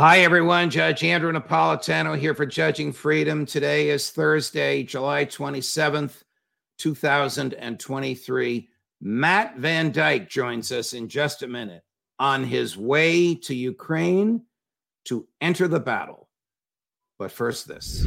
Hi, everyone. Judge Andrew Napolitano here for Judging Freedom. Today is Thursday, July 27th, 2023. Matt VanDyke joins us in just a minute on his way to Ukraine to enter the battle. But first, this.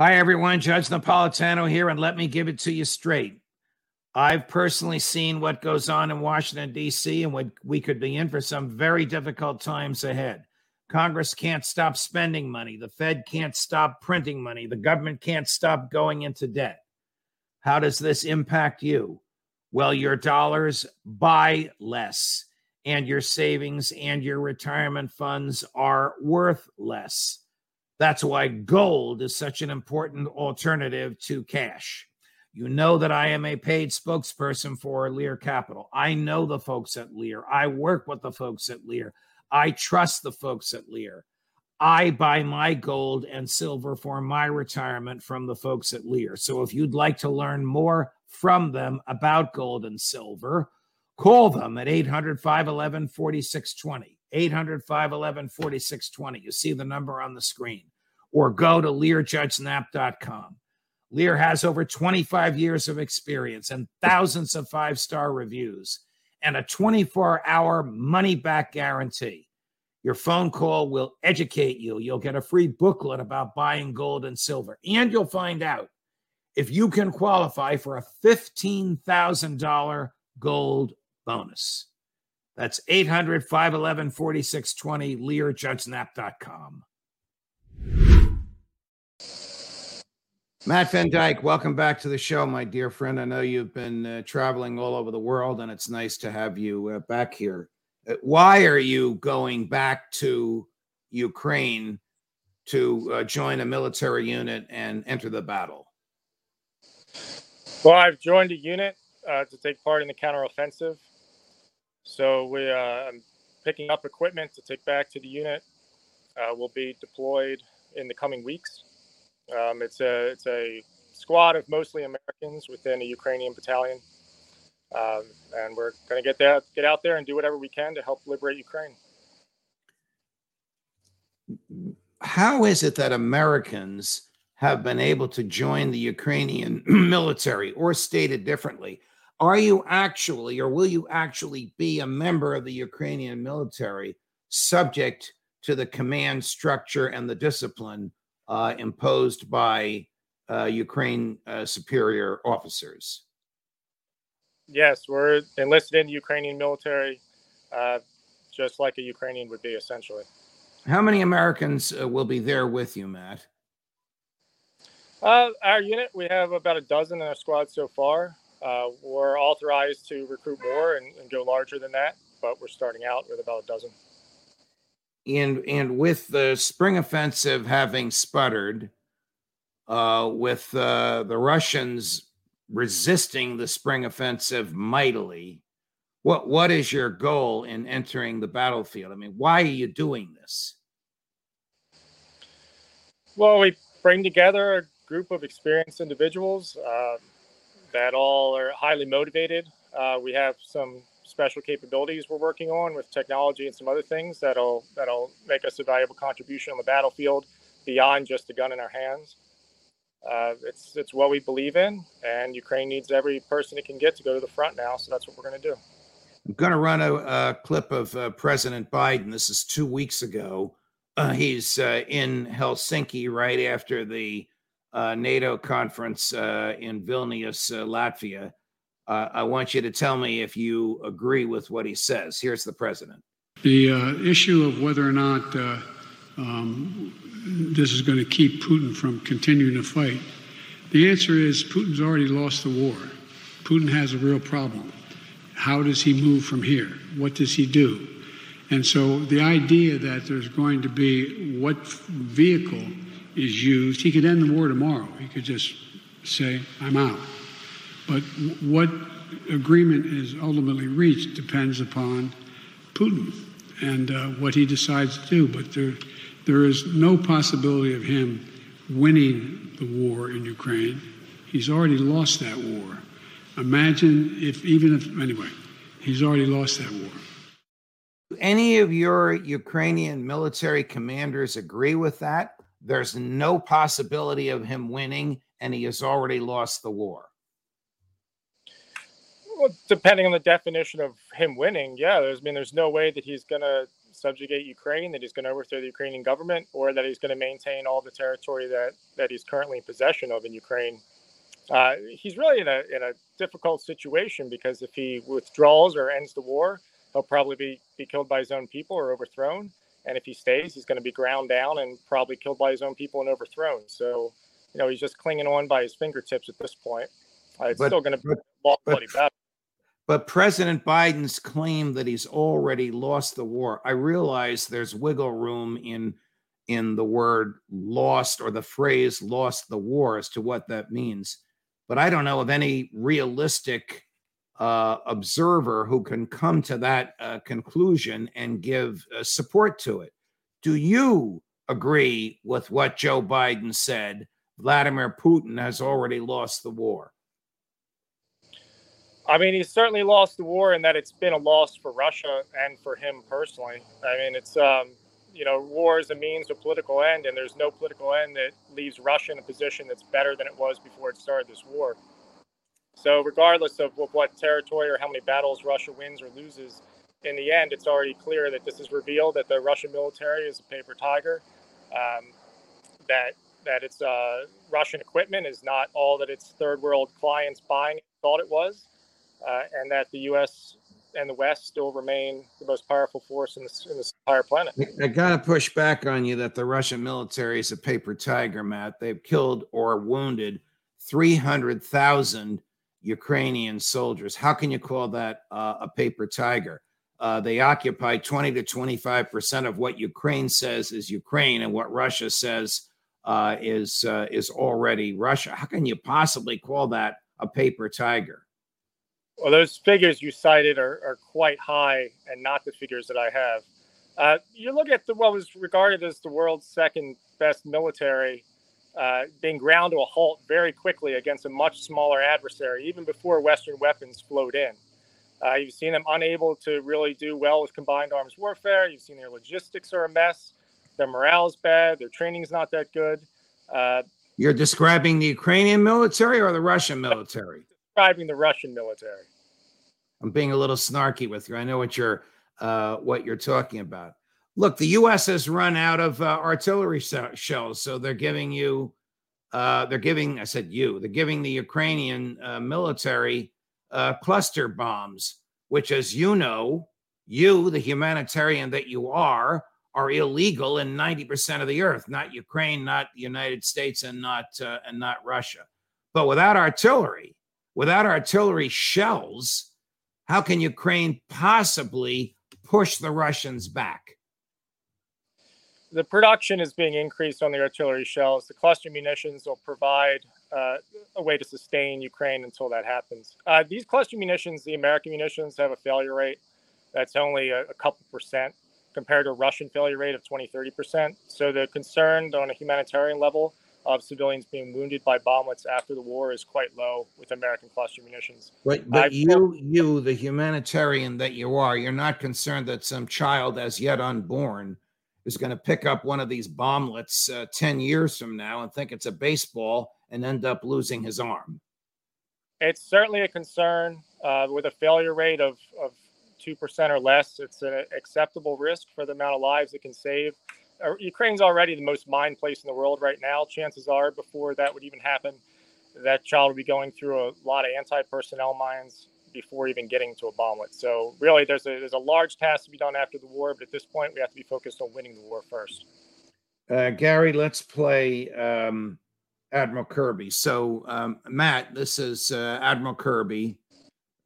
Hi, everyone. Judge Napolitano here, and let me give it to you straight. I've personally seen what goes on in Washington, D.C., and what we could be in for some very difficult times ahead. Congress can't stop spending money. The Fed can't stop printing money. The government can't stop going into debt. How does this impact you? Well, your dollars buy less, and your savings and your retirement funds are worth less. That's why gold is such an important alternative to cash. You know that I am a paid spokesperson for Lear Capital. I know the folks at Lear. I work with the folks at Lear. I trust the folks at Lear. I buy my gold and silver for my retirement from the folks at Lear. So if you'd like to learn more from them about gold and silver, call them at 800 511 4620. 800 511 4620. You see the number on the screen. Or go to LearJudgeNap.com. Lear has over 25 years of experience and thousands of five star reviews and a 24 hour money back guarantee. Your phone call will educate you. You'll get a free booklet about buying gold and silver, and you'll find out if you can qualify for a $15,000 gold bonus. That's 800 511 4620, LearJudgeNap.com. Matt VanDyke, welcome back to the show, my dear friend. I know you've been uh, traveling all over the world, and it's nice to have you uh, back here. Uh, why are you going back to Ukraine to uh, join a military unit and enter the battle? Well, I've joined a unit uh, to take part in the counteroffensive. So we, uh, picking up equipment to take back to the unit. we'll be deployed in the coming weeks. Um, it's a it's a squad of mostly Americans within a Ukrainian battalion, um, and we're going to get there, get out there, and do whatever we can to help liberate Ukraine. How is it that Americans have been able to join the Ukrainian military, or stated differently? Are you actually, or will you actually be a member of the Ukrainian military subject to the command structure and the discipline uh, imposed by uh, Ukraine uh, superior officers? Yes, we're enlisted in the Ukrainian military, uh, just like a Ukrainian would be, essentially. How many Americans uh, will be there with you, Matt? Uh, our unit, we have about a dozen in our squad so far. Uh, we're authorized to recruit more and, and, go larger than that, but we're starting out with about a dozen. And and with the spring offensive having sputtered, uh, with uh, the Russians resisting the spring offensive mightily, what what is your goal in entering the battlefield? I mean, why are you doing this? Well, we bring together a group of experienced individuals. That all are highly motivated. Uh, we have some special capabilities we're working on with technology and some other things that'll that'll make us a valuable contribution on the battlefield beyond just a gun in our hands. Uh, it's it's what we believe in, and Ukraine needs every person it can get to go to the front now. So that's what we're going to do. I'm going to run a, a clip of uh, President Biden. This is two weeks ago. Uh, he's uh, in Helsinki right after the uh, NATO conference uh, in Vilnius, uh, Latvia. Uh, I want you to tell me if you agree with what he says. Here's the president. The uh, issue of whether or not um, this is going to keep Putin from continuing to fight, the answer is Putin's already lost the war. Putin has a real problem. How does he move from here? What does he do? And so the idea that there's going to be what vehicle is used. He could end the war tomorrow. He could just say, I'm out. But what agreement is ultimately reached depends upon Putin and uh, what he decides to do. But there, there is no possibility of him winning the war in Ukraine. He's already lost that war. Imagine if, even if, anyway, he's already lost that war. Any of your Ukrainian military commanders agree with that? There's no possibility of him winning, and he has already lost the war. Well, depending on the definition of him winning, yeah, there's I mean there's no way that he's going to subjugate Ukraine, that he's going to overthrow the Ukrainian government, or that he's going to maintain all the territory that that he's currently in possession of in Ukraine. Uh, he's really in a in a difficult situation because if he withdraws or ends the war, he'll probably be be killed by his own people or overthrown. And if he stays, he's going to be ground down and probably killed by his own people and overthrown. So, you know, he's just clinging on by his fingertips at this point. Uh, it's but, still going to be a bloody battle. But President Biden's claim that he's already lost the war, I realize there's wiggle room in in the word lost or the phrase lost the war as to what that means. But I don't know of any realistic uh, observer who can come to that uh, conclusion and give uh, support to it. Do you agree with what Joe Biden said? Vladimir Putin has already lost the war. I mean, he's certainly lost the war, and that it's been a loss for Russia and for him personally. I mean, it's um, you know, war is a means to political end, and there's no political end that leaves Russia in a position that's better than it was before it started this war. So, regardless of what territory or how many battles Russia wins or loses, in the end, it's already clear that this is revealed that the Russian military is a paper tiger, um, that that its uh, Russian equipment is not all that its third world clients buying thought it was, uh, and that the U.S. and the West still remain the most powerful force in this, in this entire planet. I, got to push back on you that the Russian military is a paper tiger, Matt. They've killed or wounded 300,000 Ukrainian soldiers. How can you call that uh, a paper tiger? Uh, they occupy 20 to 25 percent of what Ukraine says is Ukraine, and what Russia says uh, is uh, is already Russia. How can you possibly call that a paper tiger? Well, those figures you cited are, are quite high, and not the figures that I have. Uh, you look at the, what was regarded as the world's second best military uh, being ground to a halt very quickly against a much smaller adversary, even before Western weapons flowed in. Uh, you've seen them unable to really do well with combined arms warfare. You've seen their logistics are a mess. Their morale's bad. Their training's not that good. Uh, You're describing the Ukrainian military or the Russian military? Describing the Russian military. I'm being a little snarky with you. I know what you're uh, what you're talking about look, the U.S. has run out of uh, artillery shells, so they're giving you, uh, they're giving, I said you, they're giving the Ukrainian uh, military uh, cluster bombs, which, as you know, you, the humanitarian that you are, are illegal in 90% of the earth, not Ukraine, not the United States, and not uh, and not Russia. But without artillery, without artillery shells, how can Ukraine possibly push the Russians back? The production is being increased on the artillery shells. The cluster munitions will provide uh, a way to sustain Ukraine until that happens. Uh, these cluster munitions, the American munitions, have a failure rate that's only a, a couple percent compared to a Russian failure rate of 20, 30%. So the concern on a humanitarian level of civilians being wounded by bomblets after the war is quite low with American cluster munitions. But, but you, you, the humanitarian that you are, you're not concerned that some child as yet unborn is going to pick up one of these bomblets uh, 10 years from now and think it's a baseball and end up losing his arm. It's certainly a concern uh, with a failure rate of, of 2% or less. It's an acceptable risk for the amount of lives it can save. Uh, Ukraine's already the most mined place in the world right now. Chances are, before that would even happen, that child would be going through a lot of anti-personnel mines before even getting to a bomblet. So really, there's a there's a large task to be done after the war, but at this point, we have to be focused on winning the war first. Uh, Gary, let's play um, Admiral Kirby. So, um, Matt, this is uh, Admiral Kirby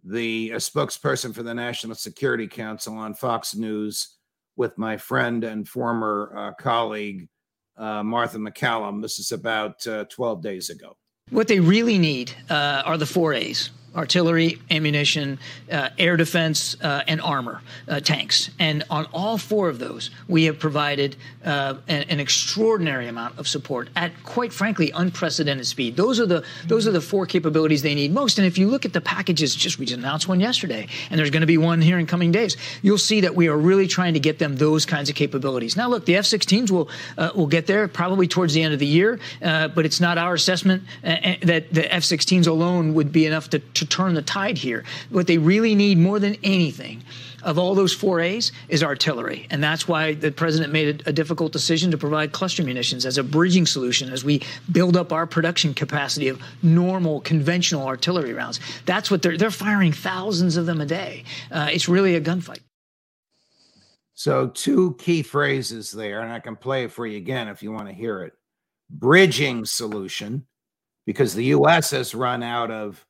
the spokesperson for the National Security Council on Fox News with my friend and former uh, colleague, uh, Martha MacCallum. This is about uh, 12 days ago. What they really need uh, are the four A's artillery, ammunition, uh, air defense, uh, and armor uh, tanks. And on all four of those, we have provided uh, an, an, extraordinary amount of support at, quite frankly, unprecedented speed. Those are the those are the four capabilities they need most. And if you look at the packages, just we just announced one yesterday, and there's going to be one here in coming days. You'll see that we are really trying to get them those kinds of capabilities. Now, look, the F-16s will uh, will get there probably towards the end of the year, uh, but it's not our assessment that the F-16s alone would be enough to, to turn the tide here. What they really need more than anything of all those four A's is artillery. And that's why the president made a, a, difficult decision to provide cluster munitions as a bridging solution as we build up our production capacity of normal, conventional artillery rounds. That's what they're, they're firing thousands of them a day. Uh, it's really a gunfight. So, two key phrases there, and I can play it for you again if you want to hear it. Bridging solution, because the U.S. has run out of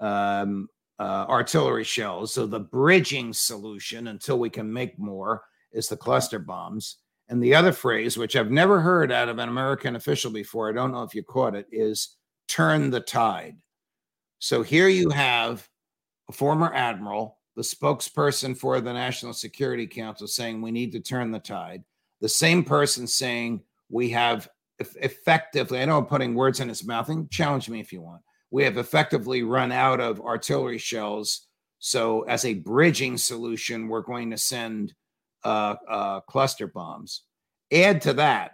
um, uh, artillery shells. So the bridging solution until we can make more is the cluster bombs. And the other phrase, which I've never heard out of an American official before, I don't know if you caught it, is turn the tide. So here you have a former admiral, the spokesperson for the National Security Council, saying we need to turn the tide. The same person saying we have effectively, I know I'm putting words in his mouth, and challenge me if you want we have effectively run out of artillery shells. So, as a bridging solution, we're going to send uh, uh, cluster bombs. Add to that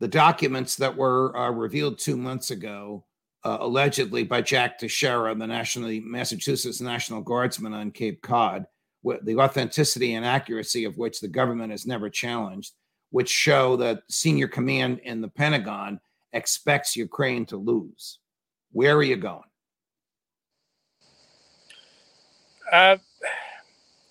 the documents that were uh, revealed two months ago, uh, allegedly by Jack Teixeira, the National Massachusetts National Guardsman on Cape Cod, with the authenticity and accuracy of which the government has never challenged, which show that senior command in the Pentagon expects Ukraine to lose. Where are you going? Uh,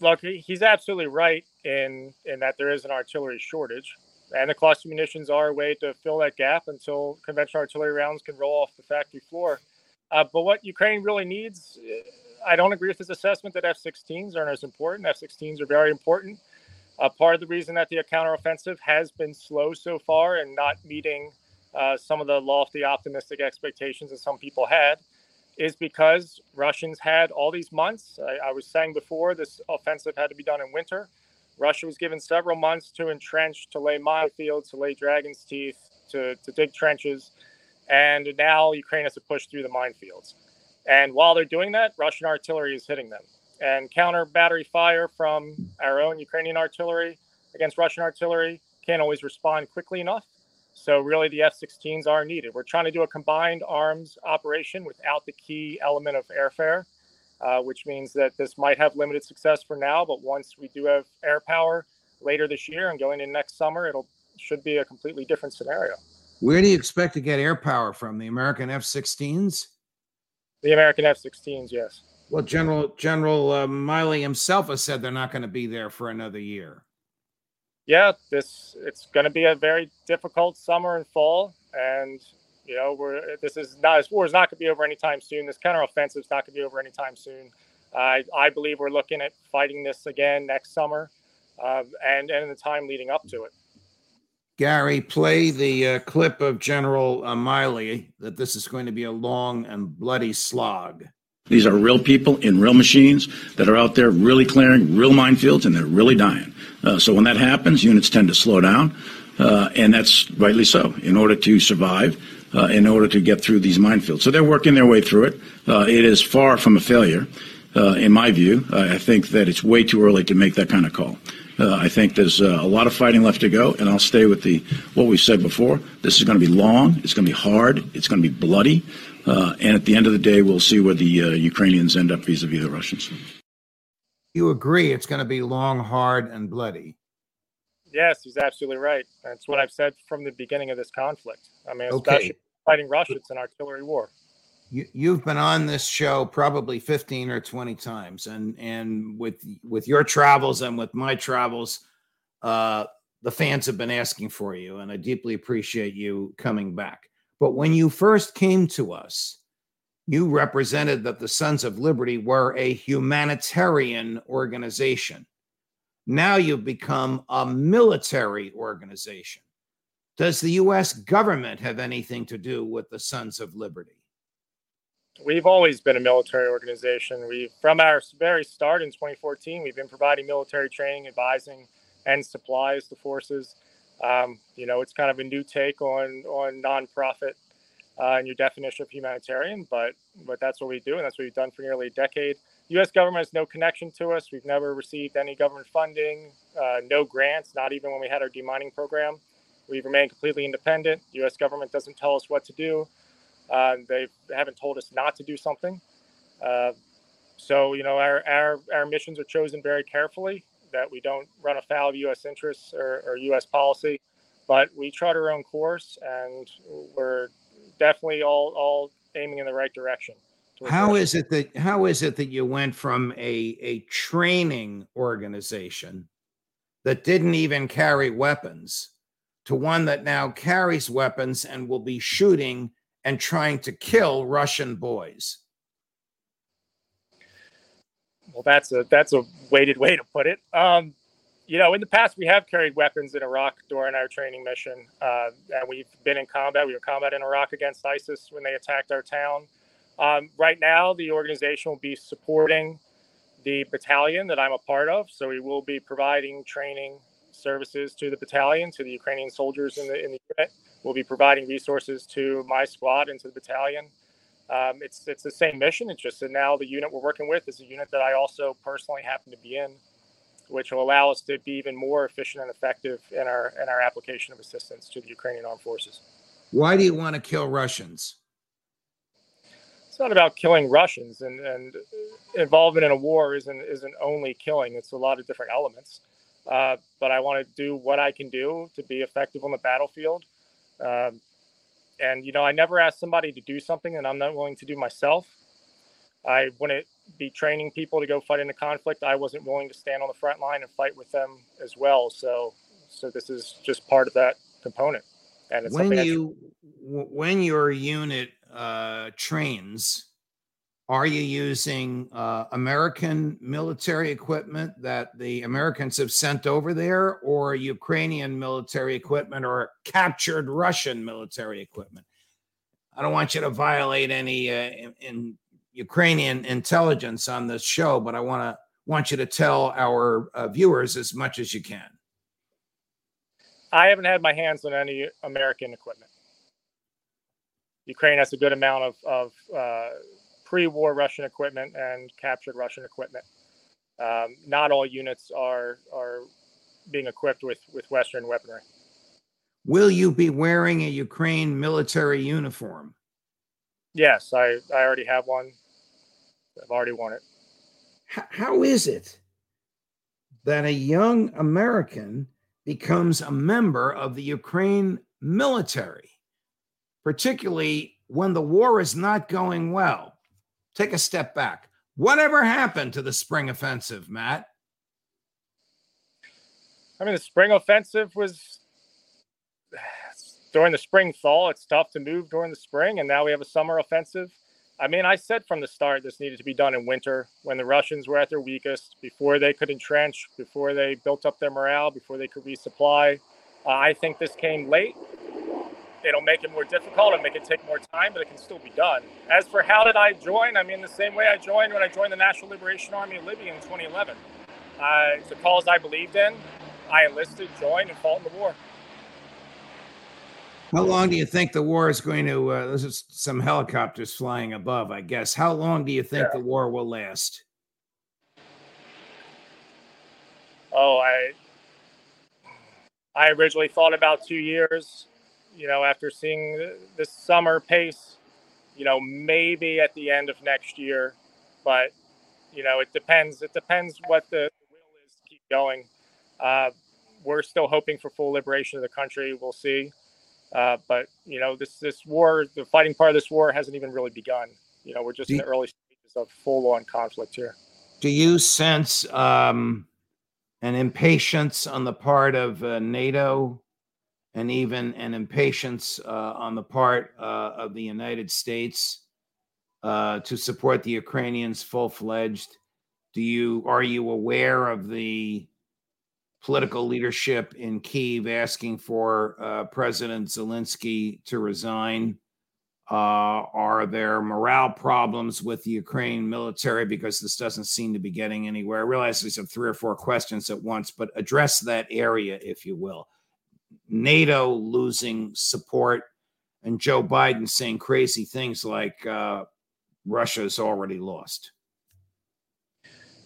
look, he's absolutely right in in that there is an artillery shortage, and the cluster munitions are a way to fill that gap until conventional artillery rounds can roll off the factory floor. Uh, but what Ukraine really needs, I don't agree with his assessment that F-16s aren't as important. F-16s are very important. Uh, part of the reason that the counteroffensive has been slow so far and not meeting uh, some of the lofty optimistic expectations that some people had is because Russians had all these months. I, I, was saying before, this offensive had to be done in winter. Russia was given several months to entrench, to lay minefields, to lay dragon's teeth, to, to dig trenches. And now Ukraine has to push through the minefields. And while they're doing that, Russian artillery is hitting them. And counter battery fire from our own Ukrainian artillery against Russian artillery can't always respond quickly enough. So really, the F-16s are needed. We're trying to do a combined arms operation without the key element of airfare, uh, which means that this might have limited success for now. But once we do have air power later this year and going in next summer, it'll should be a completely different scenario. Where do you expect to get air power from? The American F-16s? The American F-16s, yes. Well, General General uh, Milley himself has said they're not going to be there for another year. Yeah, this it's going to be a very difficult summer and fall, and you know we're this is not this war is not going to be over anytime soon. This counteroffensive is not going to be over anytime soon. I I believe we're looking at fighting this again next summer, uh, and and in the time leading up to it. Gary, play the uh, clip of General uh, Milley that this is going to be a long and bloody slog. These are real people in real machines that are out there really clearing real minefields and they're really dying. Uh, so when that happens, units tend to slow down, uh, and that's rightly so in order to survive, uh, in order to get through these minefields. So they're working their way through it. Uh, it is far from a failure, uh, in my view. I think that it's way too early to make that kind of call. Uh, I think there's a lot of fighting left to go, and I'll stay with the what we said before. This is going to be long. It's going to be hard. It's going to be bloody. Uh, and at the end of the day, we'll see where the uh, Ukrainians end up vis-a-vis the Russians. You agree it's going to be long, hard, and bloody. Yes, he's absolutely right. That's what I've said from the beginning of this conflict. I mean, especially okay. fighting Russia, it's an artillery war. You, you've been on this show probably 15 or 20 times, and and with with your travels and with my travels, uh, the fans have been asking for you, and I deeply appreciate you coming back. But when you first came to us, you represented that the Sons of Liberty were a humanitarian organization. Now you've become a military organization. Does the U.S. government have anything to do with the Sons of Liberty? We've always been a military organization. We, from our very start in 2014, we've been providing military training, advising, and supplies to forces. Um, you know, it's kind of a new take on on nonprofit uh, and your definition of humanitarian, but but that's what we do, and that's what we've done for nearly a decade. U.S. government has no connection to us. We've never received any government funding, uh, no grants, not even when we had our demining program. We've remained completely independent. U.S. government doesn't tell us what to do. Uh, they haven't told us not to do something. Uh, so you know, our, our our missions are chosen very carefully that we don't run afoul of U.S. interests or, or U.S. policy, but we chart our own course, and we're definitely all all aiming in the right direction. How is it that how is it that you went from a a training organization that didn't even carry weapons to one that now carries weapons and will be shooting and trying to kill Russian boys? Well, that's a that's a weighted way to put it. Um, you know, in the past, we have carried weapons in Iraq during our training mission, uh, and we've been in combat. We were combat in Iraq against ISIS when they attacked our town. Um, right now, the organization will be supporting the battalion that I'm a part of. So we will be providing training services to the battalion, to the Ukrainian soldiers in the in the unit. We'll be providing resources to my squad and to the battalion. Um, it's it's the same mission. It's just that now the unit we're working with is a unit that I also personally happen to be in, which will allow us to be even more efficient and effective in our in our application of assistance to the Ukrainian armed forces. Why do you want to kill Russians? It's not about killing Russians, and, and involvement in a war isn't isn't only killing. It's a lot of different elements. Uh, but I want to do what I can do to be effective on the battlefield. Um, and you know, I never ask somebody to do something that I'm not willing to do myself. I wouldn't be training people to go fight in a conflict. I wasn't willing to stand on the front line and fight with them as well. So, so this is just part of that component. And it's when you when your unit uh, trains, are you using uh, American military equipment that the Americans have sent over there, or Ukrainian military equipment, or captured Russian military equipment? I don't want you to violate any uh, in, in, Ukrainian intelligence on this show, but I want to want you to tell our uh, viewers as much as you can. I haven't had my hands on any American equipment. Ukraine has a good amount of, of uh, pre-war Russian equipment and captured Russian equipment. Um, not all units are are being equipped with with Western weaponry. Will you be wearing a Ukraine military uniform? Yes, I, I already have one. I've already worn it. how is it that a young American becomes a member of the Ukraine military, particularly when the war is not going well? Take a step back. Whatever happened to the spring offensive, Matt? I mean, the spring offensive was during the spring thaw. It's tough to move during the spring, and now we have a summer offensive. I mean, I said from the start this needed to be done in winter when the Russians were at their weakest, before they could entrench, before they built up their morale, before they could resupply. Uh, I think this came late. It'll make it more difficult and make it take more time, but it can still be done. As for how did I join, I mean, the same way I joined when I joined the National Liberation Army of Libya in 2011. Uh, it's a cause I believed in. I enlisted, joined, and fought in the war. How long do you think the war is going to? Uh, this is some helicopters flying above, I guess. How long do you think yeah. the war will last? Oh, I I originally thought about two years. You know, after seeing this summer pace, you know, maybe at the end of next year, but you know, it depends. It depends what the will is to keep going. Uh, we're still hoping for full liberation of the country. We'll see. Uh, but you know, this this war, the fighting part of this war, hasn't even really begun. You know, we're just do in the early stages of full-on conflict here. Do you sense um, an impatience on the part of uh, NATO, and even an impatience uh, on the part uh, of the United States uh, to support the Ukrainians full-fledged? Do you are you aware of the political leadership in Kiev asking for uh, President Zelensky to resign? Uh, are there morale problems with the Ukraine military because this doesn't seem to be getting anywhere? I realize these are three or four questions at once, but address that area, if you will. NATO losing support and Joe Biden saying crazy things like uh, Russia's already lost.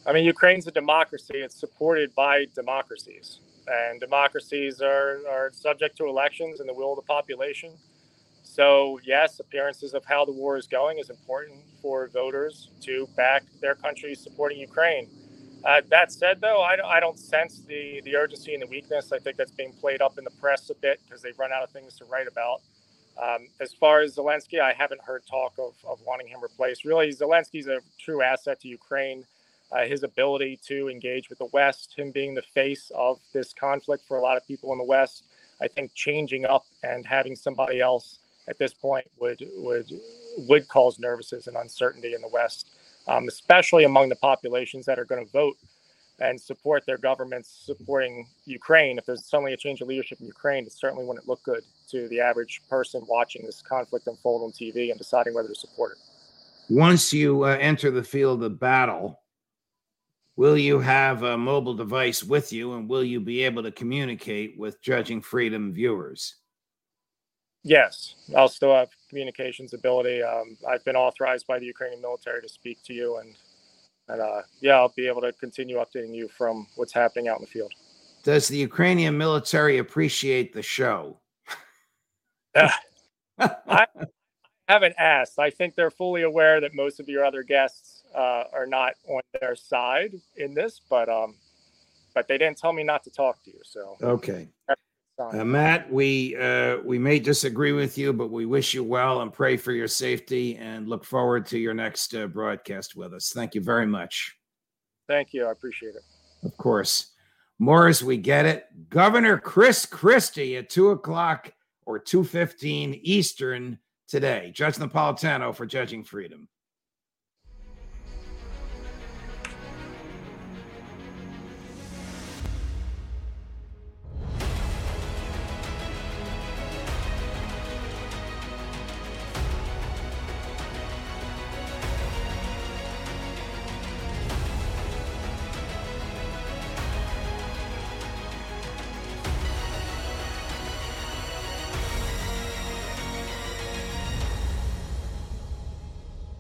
I mean, Ukraine's a democracy. It's supported by democracies, and democracies are, are subject to elections and the will of the population. So, yes, appearances of how the war is going is important for voters to back their country supporting Ukraine. Uh, that said, though, I, I don't sense the, the urgency and the weakness. I think that's being played up in the press a bit because they've run out of things to write about. Um, as far as Zelensky, I haven't heard talk of, of wanting him replaced. Really, Zelensky's a true asset to Ukraine uh, his ability to engage with the West, him being the face of this conflict for a lot of people in the West. I think changing up and having somebody else at this point would would would cause nervousness and uncertainty in the West, um, especially among the populations that are going to vote and support their governments supporting Ukraine. If there's suddenly a change of leadership in Ukraine, it certainly wouldn't look good to the average person watching this conflict unfold on TV and deciding whether to support it. Once you uh, enter the field of battle, will you have a mobile device with you and will you be able to communicate with Judging Freedom viewers? Yes, I'll still have communications ability. Um, I've been authorized by the Ukrainian military to speak to you, and and uh, yeah, I'll be able to continue updating you from what's happening out in the field. Does the Ukrainian military appreciate the show? I haven't asked. I think they're fully aware that most of your other guests uh, are not on their side in this, but um, but they didn't tell me not to talk to you. So okay, uh, Matt, we uh, we may disagree with you, but we wish you well and pray for your safety, and look forward to your next uh, broadcast with us. Thank you very much. Thank you. I appreciate it. Of course. More as we get it. Governor Chris Christie at two o'clock or two fifteen Eastern today. Judge Napolitano for Judging Freedom.